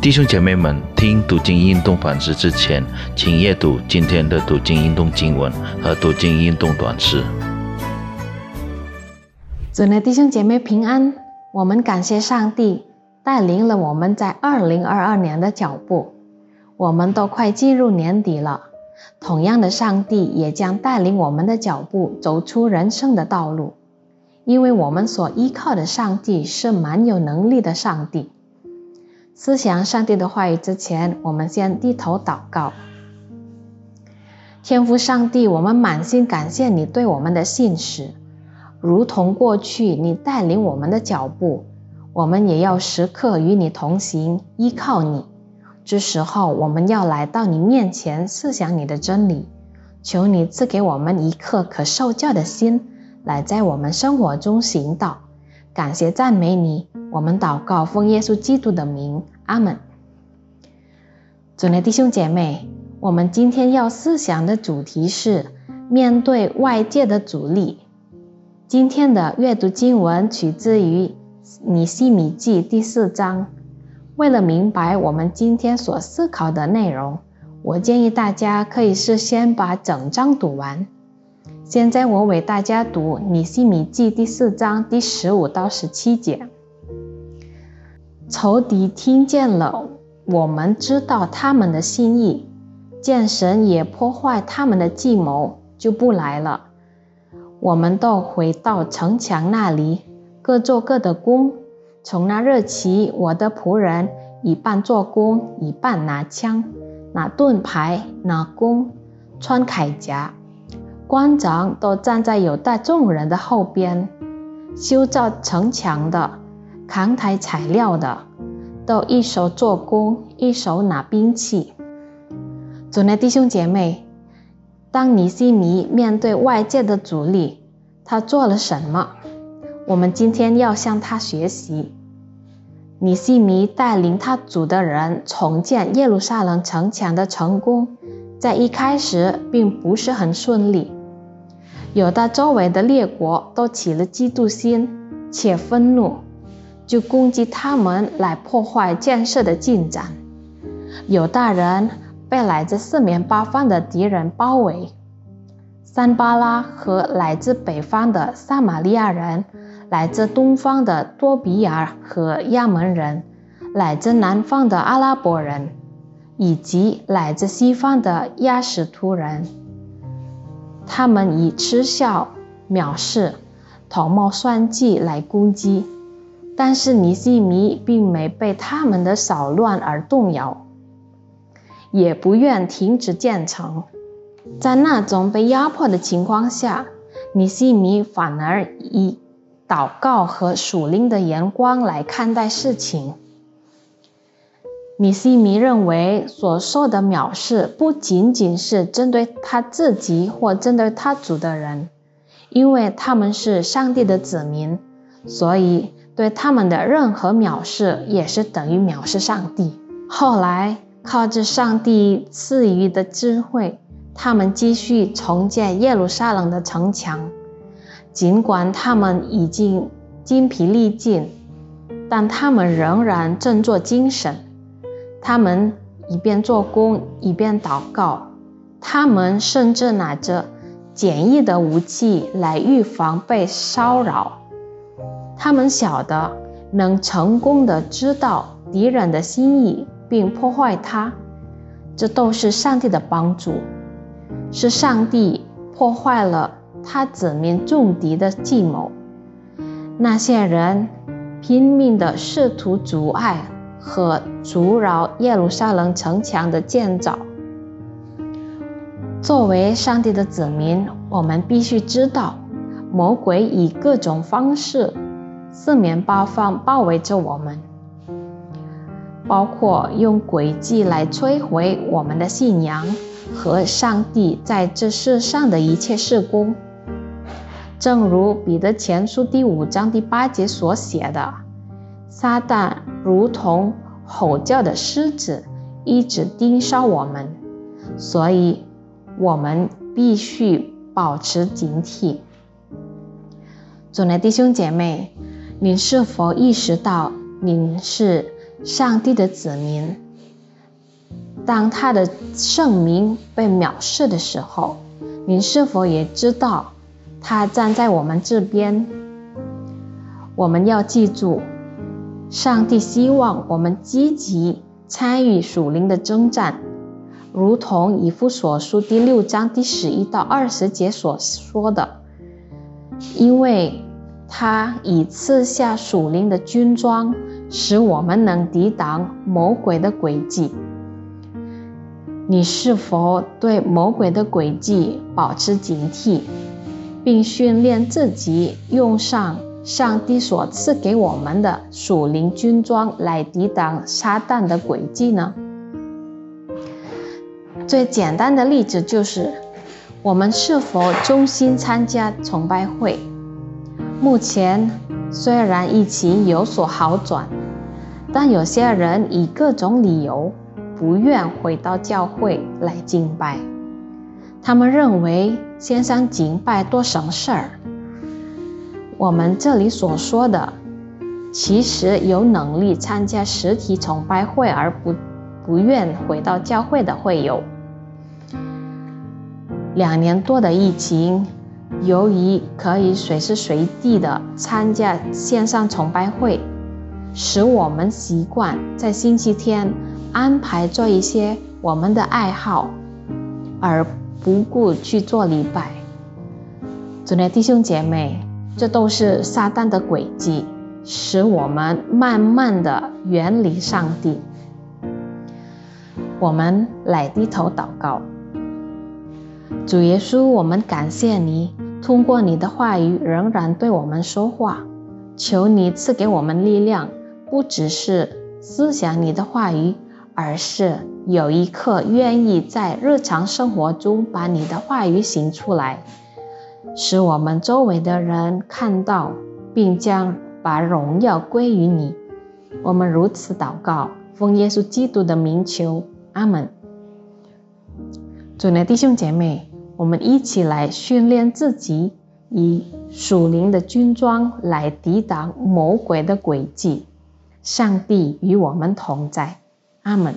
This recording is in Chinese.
弟兄姐妹们，听读经运动反思之前，请阅读今天的读经运动经文和读经运动短诗。主内弟兄姐妹平安，我们感谢上帝带领了我们在二零二二年的脚步。我们都快进入年底了，同样的，上帝也将带领我们的脚步走出人生的道路，因为我们所依靠的上帝是蛮有能力的上帝。思想上帝的话语之前，我们先低头祷告。天父上帝，我们满心感谢你对我们的信实，如同过去你带领我们的脚步，我们也要时刻与你同行，依靠你。这时候，我们要来到你面前，思想你的真理，求你赐给我们一颗可受教的心，来在我们生活中行道。感谢赞美你，我们祷告奉耶稣基督的名，阿门。主内弟兄姐妹，我们今天要思想的主题是面对外界的阻力。今天的阅读经文取自于尼西米记第四章。为了明白我们今天所思考的内容，我建议大家可以事先把整章读完。现在我为大家读《尼西米记》第四章第十五到十七节。仇敌听见了，我们知道他们的心意，见神也破坏他们的计谋，就不来了。我们都回到城墙那里，各做各的工。从那日起，我的仆人一半做工，一半拿枪、拿盾牌、拿弓、穿铠甲。官长都站在有带众人的后边，修造城墙的、扛抬材料的，都一手做工，一手拿兵器。主内弟兄姐妹，当尼西米面对外界的阻力，他做了什么？我们今天要向他学习。尼西米带领他组的人重建耶路撒冷城墙的成功，在一开始并不是很顺利。有的周围的列国都起了嫉妒心，且愤怒，就攻击他们来破坏建设的进展。有大人被来自四面八方的敌人包围，桑巴拉和来自北方的撒玛利亚人。来自东方的多比亚和亚门人，来自南方的阿拉伯人，以及来自西方的亚什突人，他们以嗤笑、藐视、头目算计来攻击，但是尼西米并没被他们的骚乱而动摇，也不愿停止建成。在那种被压迫的情况下，尼西米反而以。祷告和属灵的眼光来看待事情。米西米认为所受的藐视不仅仅是针对他自己或针对他族的人，因为他们是上帝的子民，所以对他们的任何藐视也是等于藐视上帝。后来靠着上帝赐予的智慧，他们继续重建耶路撒冷的城墙。尽管他们已经精疲力尽，但他们仍然振作精神。他们一边做工一边祷告，他们甚至拿着简易的武器来预防被骚扰。他们晓得能成功的知道敌人的心意并破坏他，这都是上帝的帮助，是上帝破坏了。他子民重敌的计谋，那些人拼命的试图阻碍和阻扰耶路撒冷城墙的建造。作为上帝的子民，我们必须知道，魔鬼以各种方式四面八方包围着我们，包括用诡计来摧毁我们的信仰和上帝在这世上的一切事工。正如彼得前书第五章第八节所写的，撒旦如同吼叫的狮子，一直盯梢我们，所以我们必须保持警惕。主内弟兄姐妹，您是否意识到您是上帝的子民，当他的圣名被藐视的时候，你是否也知道他站在我们这边？我们要记住，上帝希望我们积极参与属灵的征战，如同以弗所书第六章第十一到二十节所说的，因为他已赐下属灵的军装，使我们能抵挡魔鬼的诡计。你是否对魔鬼的诡计保持警惕，并训练自己用上？上帝所赐给我们的属灵军装来抵挡撒旦的诡计呢？最简单的例子就是，我们是否衷心参加崇拜会？目前虽然疫情有所好转，但有些人以各种理由不愿回到教会来敬拜，他们认为先上敬拜多省事儿。我们这里所说的，其实有能力参加实体崇拜会而不不愿回到教会的会友。两年多的疫情，由于可以随时随地的参加线上崇拜会，使我们习惯在星期天安排做一些我们的爱好，而不顾去做礼拜。主内弟兄姐妹。这都是撒旦的诡计，使我们慢慢的远离上帝。我们来低头祷告，主耶稣，我们感谢你，通过你的话语仍然对我们说话。求你赐给我们力量，不只是思想你的话语，而是有一刻愿意在日常生活中把你的话语行出来。使我们周围的人看到，并将把荣耀归于你。我们如此祷告，奉耶稣基督的名求，阿门。主内弟兄姐妹，我们一起来训练自己，以属灵的军装来抵挡魔鬼的诡计。上帝与我们同在，阿门。